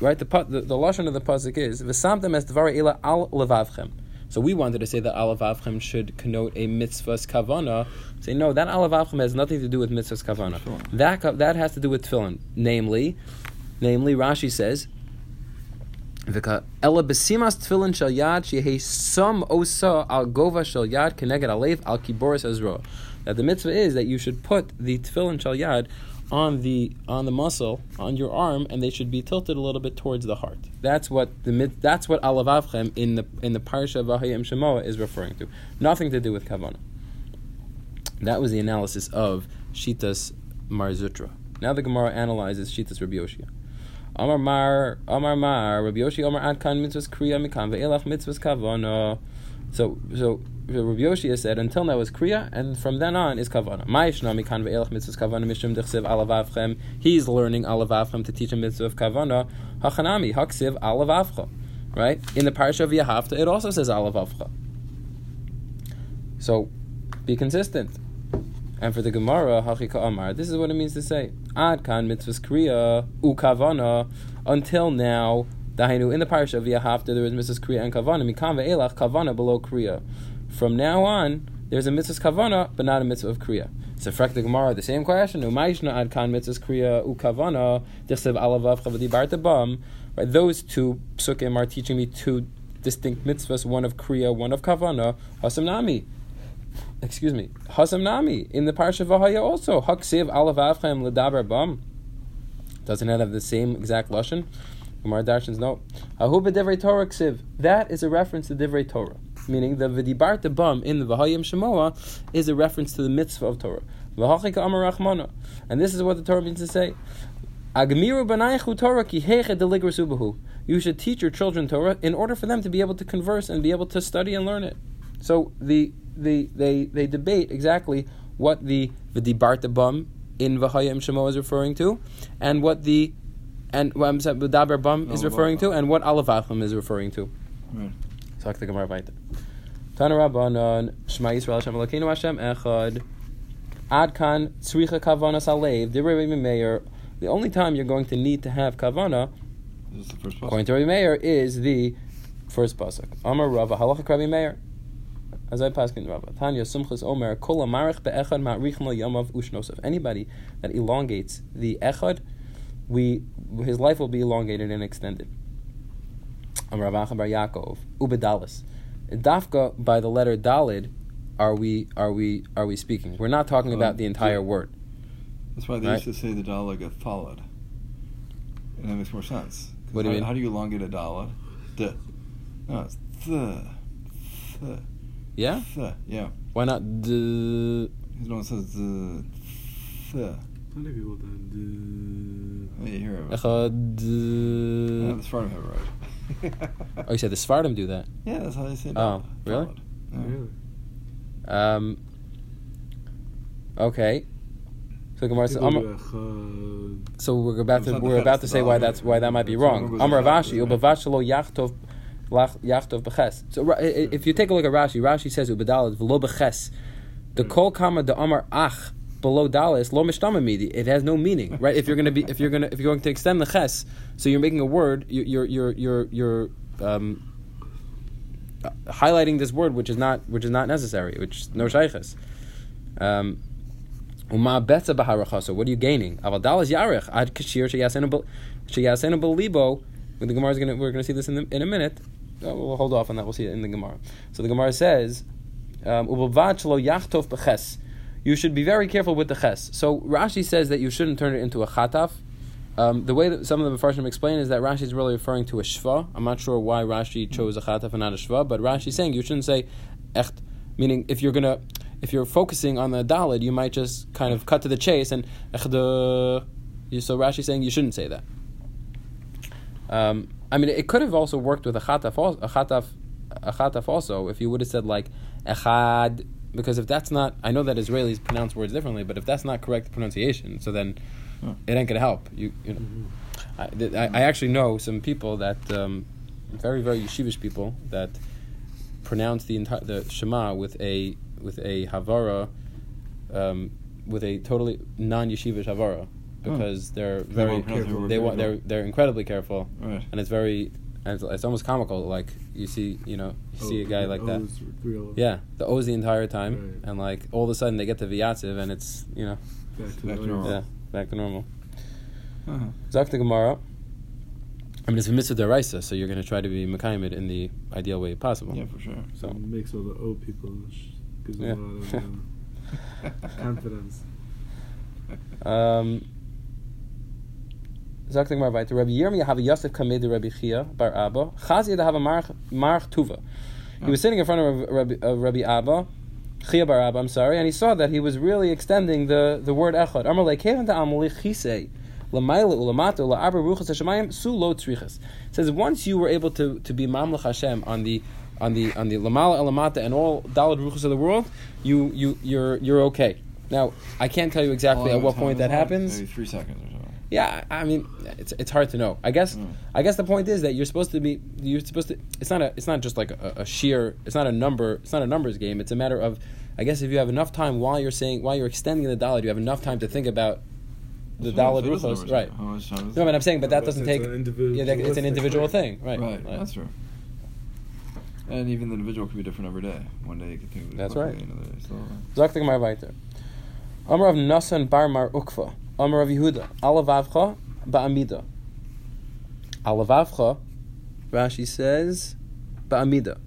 right? The, the the lashon of the pasuk is v'samtem es devarei ele al levavchem. So we wanted to say that alavavchem should connote a mitzvah's kavana. Say no, that alavavchem has nothing to do with mitzvah's kavana. Tefillin. That that has to do with tefillin. Namely, namely Rashi says. V'ka ela besimas tefillin shel yad shehei some osa al gova shel yad keneged alev al kiboris ezro. That the mitzvah is that you should put the tefillin shel yad on the on the muscle on your arm, and they should be tilted a little bit towards the heart. That's what the that's what alavavchem in the in the parsha of Vahayim Shemoah is referring to. Nothing to do with kavanah. That was the analysis of Shitas Marzutra. Now the Gemara analyzes Shitas Rabbi Yoshia. Amar Mar, Amar Mar, Rabbi Yoshi Amar Adkan mitzvahs kriya mikan ve'elach mitzvahs kavana. So, so Rabbi Yoshia said until now is kriya, and from then on is kavana. Ma'ishna mikan ve'elach mitzvahs kavana mishum dechsev alavavchem. He's learning alavavchem to teach a mitzvah of kavana. Hachanami haksiv alavavcha. Right in the parsha of V'ahavta, it also says alavavcha. So, be consistent. And for the Gemara, Hachika Amar, this is what it means to say. Ad kan mitzvahs kriya u kavana. Until now, dahainu in the parsha of V'ahavta there was mitzvahs kriya and kavana. Mikan ve'elach kavana below kriya. From now on, there's a mitzvahs kavana, but not a mitzvah of kriya. So, frak the Gemara, the same question. Umayishna ad kan mitzvahs kriya u kavana. Dichsev alavav chavadi barta bam. Right, those two psukim are teaching me two distinct mitzvahs, one of kriya, one of kavana. Hasam nami excuse me, Hasam Nami in the Parsha Vahaya also Haksiv Alav Avchem Ledaber Bam. Doesn't it have the same exact lashon? Gemara Darshans no. Hahu b'divrei Torah ksiv. That is a reference to divrei Torah, meaning the v'dibarta bam in the Vahayim Shemoah is a reference to the mitzvah of Torah. V'hachika Amar and this is what the Torah means to say. Agmiru b'naychu Torah ki heche deligras ubahu. You should teach your children Torah in order for them to be able to converse and be able to study and learn it. So the the they they debate exactly what the v'dibarta bam in Vahayim Shemo is referring to, and what the and what Daber Bam is referring to, and what Alavachim is referring to. Right. Talk the Gemara weiter. Tana Rabbanon, Shema Yisrael Hashem Elokeinu Hashem Echad. Ad kan tzricha kavanas alev. Divrei Rabbi Meir. The only time you're going to need to have kavana, the first according to Rabbi Meir, is the first pasuk. Amar Rava halacha Rabbi Meir. As I pass in Rava, Tanya Sumchus Omer Kol Amarich Be'echad Ma'richem Lo Yamav Ushnosef. Anybody that elongates the echad, we his life will be elongated and extended. Amar Rav Acha Bar Yaakov Ubedalis. Dafka by the letter Dalid, are we are we are we speaking? We're not talking about Um, the entire word. That's why they Right. used to say the dalet got thalid. And that makes more sense. 'Cause What do you how, mean? How do you elongate a dalet? D. No, it's th. Th. Yeah. Th. Yeah. Why not? D- Because no one says the th. Plenty of people done. Oh, you hear it. Echad. Yeah, the Sfardim have it right. Oh, you said the Sfardim do that. yeah, that's how they say Oh, dalet. really? Thalid. Uh, Yeah. really? Um. Okay. So Gemara says, People Amar- do echad. so we're about to we're about to say why that's why that might be wrong. Amar Rav Ashi, Ches, ubavash lo yachtov yachtov b'ches. So Ra- i- i- if you take a look at Rashi, Rashi says ubadalit v'lo b'ches. The kol kama the Amar ach below dalis lo mishtama midi. It has no meaning, right? If you're gonna be if you're gonna if you're going to extend the ches, so you're making a word, you- you're you're you're you're um, highlighting this word which is not which is not necessary, which no shaykhs. Um, what are you gaining? Aval dalas yarech ad kashir sheyasenu belibo. The Gemara is to we're to see this in, the, in a minute. Uh, we'll hold off on that. We'll see it in the Gemara. So the Gemara says, um, You should be very careful with the ches. So Rashi says that you shouldn't turn it into a chataf. Um, the way that some of the Mepharshim explain is that Rashi is really referring to a shva. I'm not sure why Rashi chose a chataf and not a shva, but Rashi is saying you shouldn't say echt, meaning if you're gonna if you're focusing on the dalid, you might just kind of cut to the chase and echde. So Rashi is saying you shouldn't say that. Um, I mean, it could have also worked with a chataf, a chataf, a chataf also. If you would have said like echad, because if that's not, I know that Israelis pronounce words differently, but if that's not correct pronunciation, so then Huh. it ain't gonna help. You, you know, I, th- I, I actually know some people that um, very very yeshivish people that pronounce the entire the Shema with a with a havara, um, with a totally non yeshivish havara, because they're very won't pronounce the word they want they're they're incredibly careful, Right. and it's very and it's, it's almost comical. Like you see, you know, you see a guy like that. O's real. Yeah, the O's the entire time, Right. and like all of a sudden they get to Vyatsiv, and it's you know, Back to, Back to normal. yeah, back to normal. Uh-huh. Zak Gemara. I mean, it's a mitzvah deraisa, so you're going to try to be mekayimid in the ideal way possible. Yeah, for sure. So, It makes all the O people sh- gives Yeah. them a lot of um, confidence. um, Zak the Gemara weiter. Rabbi Yirmiyah have Yosef kamed Rabbi Chia bar Abba. Chazi to have a marach marach tuva. He was sitting in front of Rabbi, uh, Rabbi Abba, Chia bar Abba, I'm sorry, and he saw that he was really extending the, the word echad. Amar le kevin ta amali chisei. Lamaila ulamata la'arba ruchas hashemayim su lo tzrichas. It says once you were able to, to be mamlech Hashem on the on the on the lamala elamata and all dalad ruchas of the world, you you you're you're okay. Now I can't tell you exactly at what point that happens. Maybe three seconds or so. Yeah, I I mean, it's it's hard to know. I guess Mm. I guess the point is that you're supposed to be you're supposed to. It's not a it's not just like a, a sheer. It's not a number. It's not a numbers game. It's a matter of. I guess if you have enough time while you're saying while you're extending the dollar, you have enough time to think about the So dollar it is ruchos, right? How much time No, it? but I'm saying, but that doesn't take. Yeah, that- it's an individual thing, right? Right, that's true. And even the individual could be different every day. One day you could think of it That's quickly, right. Another day slower. Zok the Gemara weiter. Amar of Nasan bar Mar Ukva. Amar of Yehuda. Alavavcha ba'amida. Alavavcha, Rashi says, ba'amida.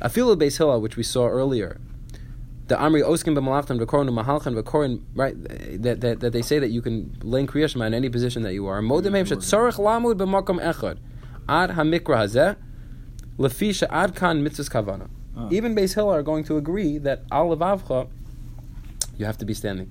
Afilu Beis Hillel, which we saw earlier. The Amri Oskin b'malachtam v'korin mahalchan v'korin, right? That, that, that they say that you can lay Kriya Shema in any position that you are. Modem hem shetzorich lamud b'makom echad. Ad hamikra hazeh. Lefi she'ad kan mitzvahs kavana. Ah. Even Beis Hillel are going to agree that al levavcha, you have to be standing.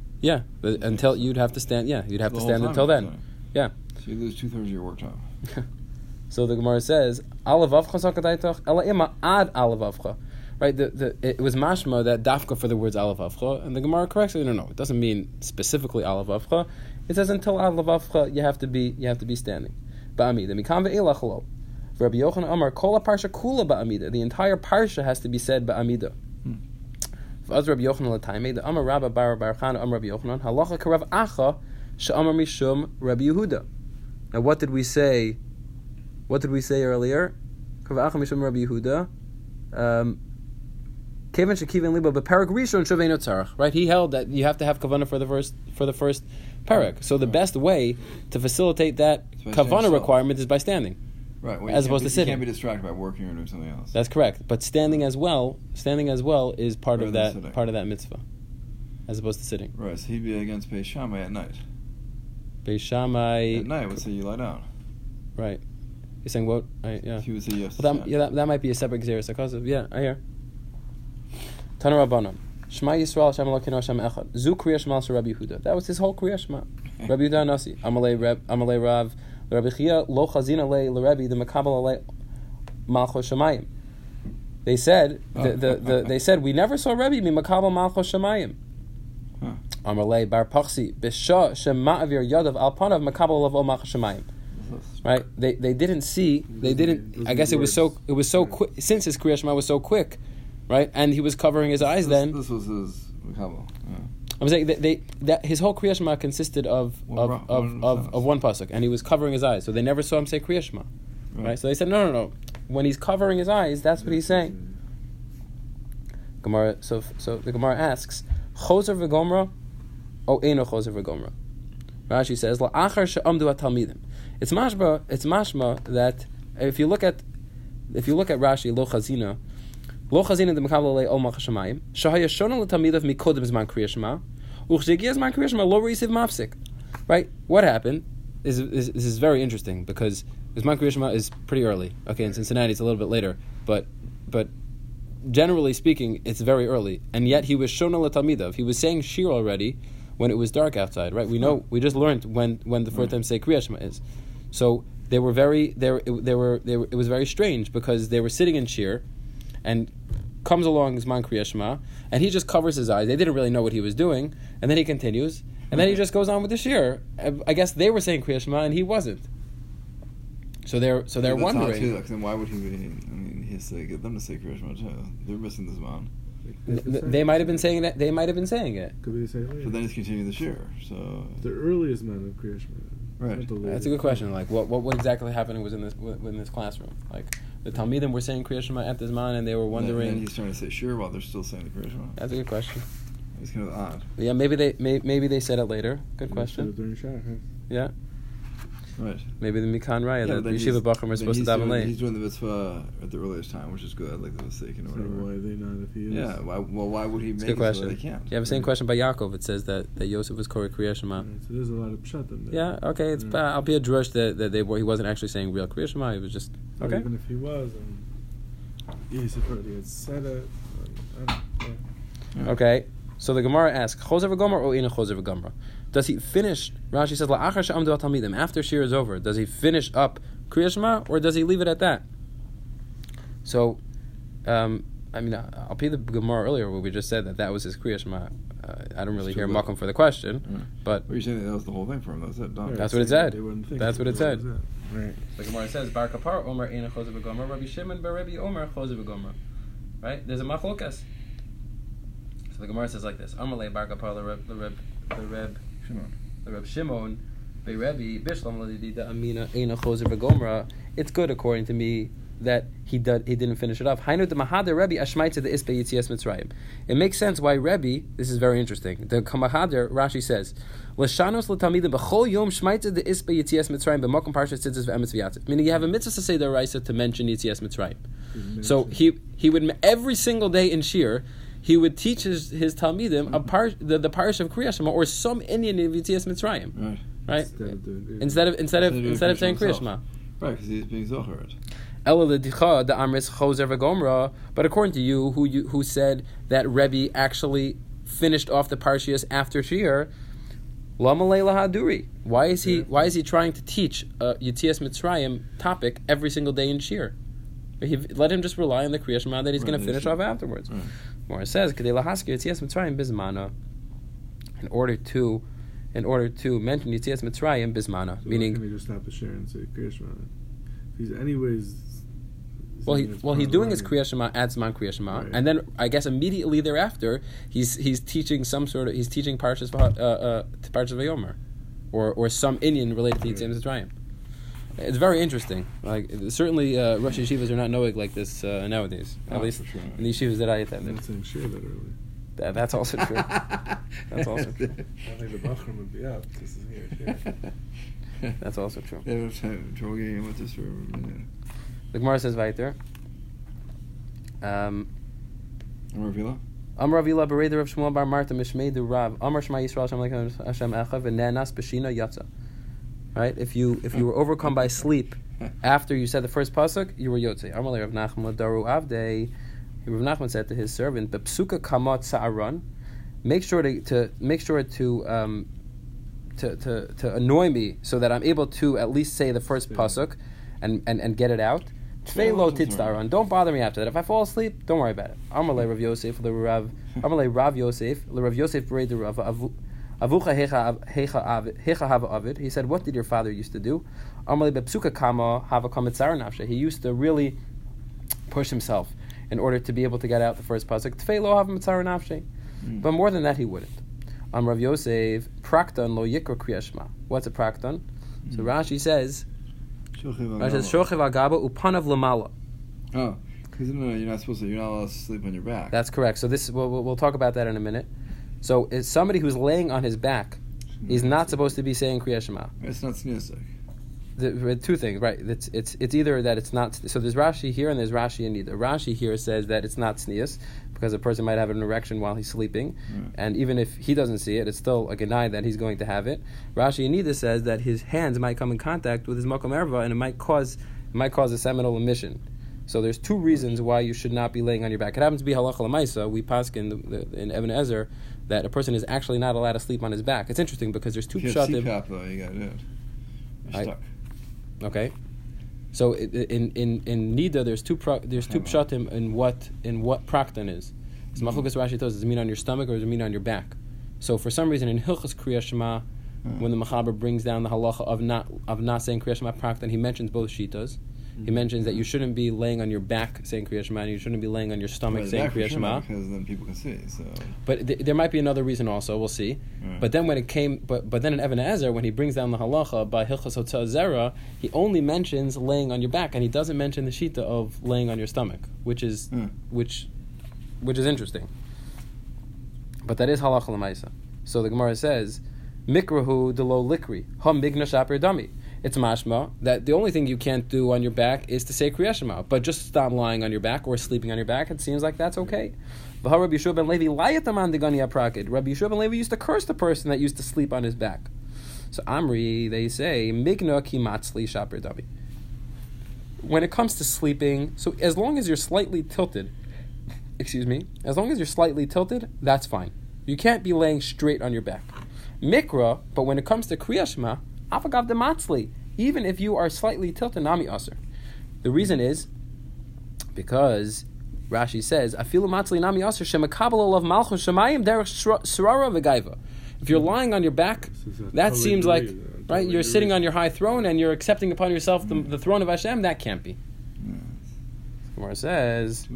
Yeah, but until you'd have to stand. Yeah, you'd have the to stand until then. standing. Yeah. So you lose two thirds of your work time. So the Gemara says, "Alavavcha sakadaitoch ela ima ad alavavcha." Right, the, the, it was mashma that dafka for the words alavavcha, and the Gemara corrects it. No, no, it doesn't mean specifically alavavcha. It says until alavavcha you have to be you have to be standing. Ba'amida mikam ve'elach lo. For Rabbi Yochanan Amar kol parsha kula ba'amida. The entire parsha has to be said ba'amida. V'az Rabbi Yochanan l'taimei the Amar Rabba Bar Bar Chana Amar Rabbi Yochanan halacha karav acha she'amar mishum Rabbi Yehuda. Now, what did we say? What did we say earlier? Karav acha mishum Rabbi Yehuda. Um, Kevin shekiven liba rishon tzarach. Right? He held that you have to have kavana for the first for the first parak. So the best way to facilitate that kavana requirement is by standing. Right. Well, As opposed be, to sitting. You can't be distracted by working or doing something else. That's correct. But standing as well, standing as well is part Rather of that sitting. part of that mitzvah, as opposed to sitting. right. So he'd be against Beis Shammai at night. Beis Shammai, At night would say you lie down. right? You're saying what? I, yeah. He would say yes. Well, that, yeah, that, that might be a separate xeris because of yeah. I hear. Tana Rabbanan. Shema Yisrael Hashem Elokeinu Hashem Echad. Zu Kriya Shema Rabbi Yehuda. That was his whole Kriya Shema. Rabbi Yehuda Nasi. Amalei Reb. Amalei Rav. Rabbi Chia Lo Chazina Le LeRabbi the Makabel Le Malcho Shemayim. They said the, the, the, they said we never saw Rebbe mi Makabel Malcho Shemayim. Amalei Bar Pachsi Bisha Shema Avir Yadav Al Panav Makabel Levo Malcho Shemayim. Right? They they didn't see. They didn't. I guess it was so. It was so quick. Since his Kriya Shema was so quick, right? And he was covering his eyes. Then this was his Makabel. I'm saying that they that his whole Kriya Shema consisted of One of, of, of, of one pasuk, and he was covering his eyes. So they never saw him say Kriya Shema, right? So they said, no, no, no. When he's covering his eyes, that's what he's saying. Gemara. So so the Gemara asks, Choser v'gomra, oh, o eno choser v'gomra. Rashi says, La'achar she'amdu at-talmidim. It's mashma. It's mashma that if you look at if you look at Rashi, lo chazina, lo chazina de mekabel le ol machashamayim, shahaya shona l'talmidav mikodem zman kriya shema, uchshegia zman kriya shema lo receive mafsik. Right? What happened? Is, is, this is very interesting because zman kriya shema is pretty early. Okay, in Cincinnati it's a little bit later, but but generally speaking, it's very early, and yet he was shona l'talmidav. He was saying shir already when it was dark outside. Right? We know. We just learned when when the fourth mm. time say kriya shema is. So they were very they were, they were they were it was very strange because they were sitting in shir, and comes along Zman Kriya Shema, and he just covers his eyes. They didn't really know what he was doing, and then he continues, and then he just goes on with the shir. I- I guess they were saying Kriya Shema and he wasn't. So they're so they're That's odd, wondering. Too, like, then why would he be? I mean, he has to get them to say Kriya Shema too. They're missing this man. Th- th- they might have been saying that. They might have been saying it. Could be the same way. But then he's continuing the share. So the earliest man of Kriya Shema. Right. That's a good question. Like, what what, what exactly happened was in this in this classroom? Like, the Talmidim were saying Kriya Shema at this man, and they were wondering. And then he's trying to say sure while they're still saying the Kriya Shema. That's a good question. It's kind of odd. Yeah, maybe they may, maybe they said it later. Good question. During Shach, huh? Yeah, Right. maybe the Mikan Raya Yeah, that but then Yeshiva he's- Bachram are supposed to he's daven late. He's doing the mitzvah at the earliest time, which is good. I like the mistake and So whatever. why are they not if he is? Yeah. Why, well, why would he It's a make good it so question. they can't? You have the same question by Yaakov. It says that, that Yosef was Korah Kriya Shema. Right, so there's a lot of pshat in there. Yeah, okay, it's Yeah. bad. I'll be a drush that, that they were, he wasn't actually saying real Kriya Shema. He was just Or okay. Even if he was, and Yosef already had said it. and, I don't- yeah. Yeah. Okay, so the Gemara asks, Choser v'gomer or ina Choser v'gomer? Does he finish? Rashi says, La'achar she'amdu al talmidim. After shir is over, does he finish up Kriya Shema or does he leave it at that? So, um, I mean, uh, I'll pay the Gemara earlier where we just said that that was his Kriya Shema. Uh, I don't really hear true, Malcolm for the question, Yeah. but Well, you're saying that, that was the whole thing for him. That was it. Done. Yeah, That's what it said. they wouldn't think That's what it said. Right. The Gemara says, Bar Kapar Omer Eina Chosev Gomer, Rabbi Shimon Bar Rabbi Omer Chosev Gomer. Right? There's a machlokas. So the Gemara says like this: Amalei Bar Kapar the Reb the Reb the Reb Shimon. the Reb Shimon Be Rebbe Bishlam Ladida Amina Eina Chosev Gomer. It's good according to me that he did he didn't finish it off. Hainu the Mahader Rebbe Ashmaitza the Ispe Yitzias Mitzrayim. It makes sense why Rebbe. This is very interesting. The Kamahader Rashi says. L'shanos l'talmidim b'chol yom the ispe yitzias mitzrayim b'mokum parshat tzitzis v'emetz v'yatzis. Meaning you have a mitzvah to say the raisa to mention yitzias mitzrayim. So he he would every single day in shir, he would teach his, his Talmidim a par, the, the parish of Kriya Shema or some Indian in Yitzias Mitzrayim, Right. right? Instead of doing. Instead of instead of Instead of of saying Kriya. Shema. Right, because he's being Zohar. Ela l'dicha the amris choser v'gomra. But according to you, who you who said that Rebbe actually finished off the parshias after Shir, lama leila haduri. Why is he Yeah. Why is he trying to teach a Yitzias Mitzrayim topic every single day in Shir? He, let him just rely on the Kriya Shema that he's Right, going to finish off afterwards. Right. More it says, "Kedei lahaskir Yitzias Mitzrayim bizmana." In order to, in order to mention Yitzias Mitzrayim bizmana, So meaning can't he just stop the share and say Kriya Shema? he's anyways. Well, he, well, he's doing his. Kriya Shema at Zman Kriya Shema, Right. and then I guess immediately thereafter, he's he's teaching some sort of he's teaching Parshas uh, uh, Parshas Vayomer, or or some Indian related to Right. Yitzias Mitzrayim. It's very interesting. Like certainly, uh, Rosh yeshivas are not knowing like this uh, nowadays. Oh, at least sure. in the yeshivas that I I'm attended. not saying share that early. That, that's also true. That's also true. I think the Bachram would be out. This is here. That's also true. They have time- trouble getting in with this for a minute. The Gemara says weiter. Um, Amar Vila? Amar Avila bereder Rav Shmuel bar Marta mishmei du Rav. Amar Shema Yisrael Hashem Hashem Echad v'nenas b'shina yatza. Right? If you if you were overcome by sleep after you said the first pasuk, you were yotze. Amar Rav Nachman Daru Avdei. Rav Nachman said to his servant, "Bepsuka kamot sa'aron." Make sure to, to make sure to um, to, to to annoy me so that I'm able to at least say the first pasuk and, and, and get it out. Yeah, Tvei lo that's all right. Don't bother me after that. If I fall asleep, don't worry about it. Amalei Rav Yosef, le Rav, Amalei Rav Yosef, le Rav Yosef de Rav Avu- Avucha hecha av- hecha av- hecha hava avid. He said, "What did your father used to do?" Amalei bepsuka kama hava kametzar nafshe. He used to really push himself in order to be able to get out the first pasuk. Tvei lo hava mitzar nafshe. Mm. But more than that, he wouldn't. Am Rav Yosef prakton lo yikra kriyashma. What's a prakton? So Mm. Rashi says, Rashi says shochev agaba upanav lamala. Oh, because no, no, you're not supposed to. You're not allowed to sleep on your back. That's correct. So this we'll we'll talk about that in a minute. So it's somebody who's laying on his back. He's not supposed to be saying Kriya Shema. It's not sneezing. The, two things, right? It's, it's it's either that it's not. So there's Rashi here and there's Rashi in Nida. Rashi here says that it's not sneeze because a person might have an erection while he's sleeping, Right. and even if he doesn't see it, it's still a deny that he's going to have it. Rashi in Nida says that his hands might come in contact with his makom erva and it might cause it might cause a seminal emission. So there's two reasons why you should not be laying on your back. It happens to be halacha lemaisa. We pass in, in Evan Ezer that a person is actually not allowed to sleep on his back. It's interesting because there's two If you have pshatim. CPAP though, you got it. Stuck. Okay, so in in in Nida, there's two pro, there's two pshatim in what in what prakton is. It's machukas Rashi tells does it mean on your stomach or does it mean on your back? So for some reason in Hilchas Kriya Shema, Hmm. when the Machaber brings down the halacha of not of not saying Kriya Shema prakton, he mentions both shitas. He Mm-hmm. mentions that you shouldn't be laying on your back saying Kriya Shema, and you shouldn't be laying on your stomach Right, saying Kriya Shema. because then people can see. So But th- there might be another reason also. We'll see. Right. But then when it came, but but then in Evan Ezer, when he brings down the halacha by Hilchas Zera, he only mentions laying on your back, and he doesn't mention the shita of laying on your stomach, which is Hmm. which which is interesting. But that is halacha lemaisa. So the Gemara says, "Mikrahu delo likri hum migna shaper dami." It's mashma that the only thing you can't do on your back is to say Kriya Shema, but just stop lying on your back or sleeping on your back. It seems like that's okay. Rabbi Yehoshua ben Levi aprakid. Rabbi Yehoshua ben Levi used to curse the person that used to sleep on his back. So Amri, they say, migna kimatzli shaper dami. When it comes to sleeping, so as long as you're slightly tilted, excuse me, as long as you're slightly tilted, that's fine. You can't be laying straight on your back. Mikra, but when it comes to Kriya Shema, afagav dematzli, even if you are slightly tilted, nami aser. The reason is because Rashi says, afilu matzli nami aser shemakabel olav malchus shemayim derech surara v'gaiva. If you're lying on your back, This is a that totally seems like agree, right. You're sitting on your high throne and you're accepting upon yourself the, the throne of Hashem. That can't be. yeah, Gemara says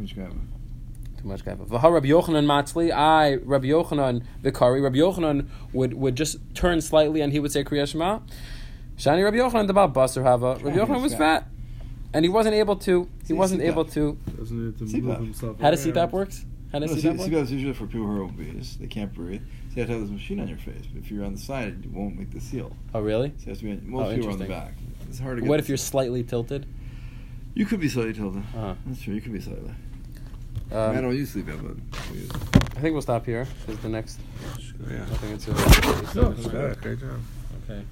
too much gava. too much gaiva. V'ha Rabbi Yochanan matzli. I Rabbi Yochanan the Kari. Rabbi Yochanan would would just turn slightly and he would say Kriya Shema. Shani Rabbi Yochanan about Basar Hava. Rabbi Yochanan was fat. fat, and he wasn't able to. He See, wasn't CPAP. able to. Doesn't need to move himself. How does around. CPAP works? How does No, CPAP CPAP work? is usually for people who are obese. They can't breathe. So you have to have this machine on your face. But if you're on the side, it won't make the seal. Oh really? So it has to be on, Oh, most people are on the back. It's hard to get. What the if you're seal. slightly tilted? You could be slightly tilted. Uh-huh. That's true. You could be slightly. I Um, don't usually leave it, but we use it. I think we'll stop here because the next. Yeah. I think it's. A, No, it's bad. Great job. Okay.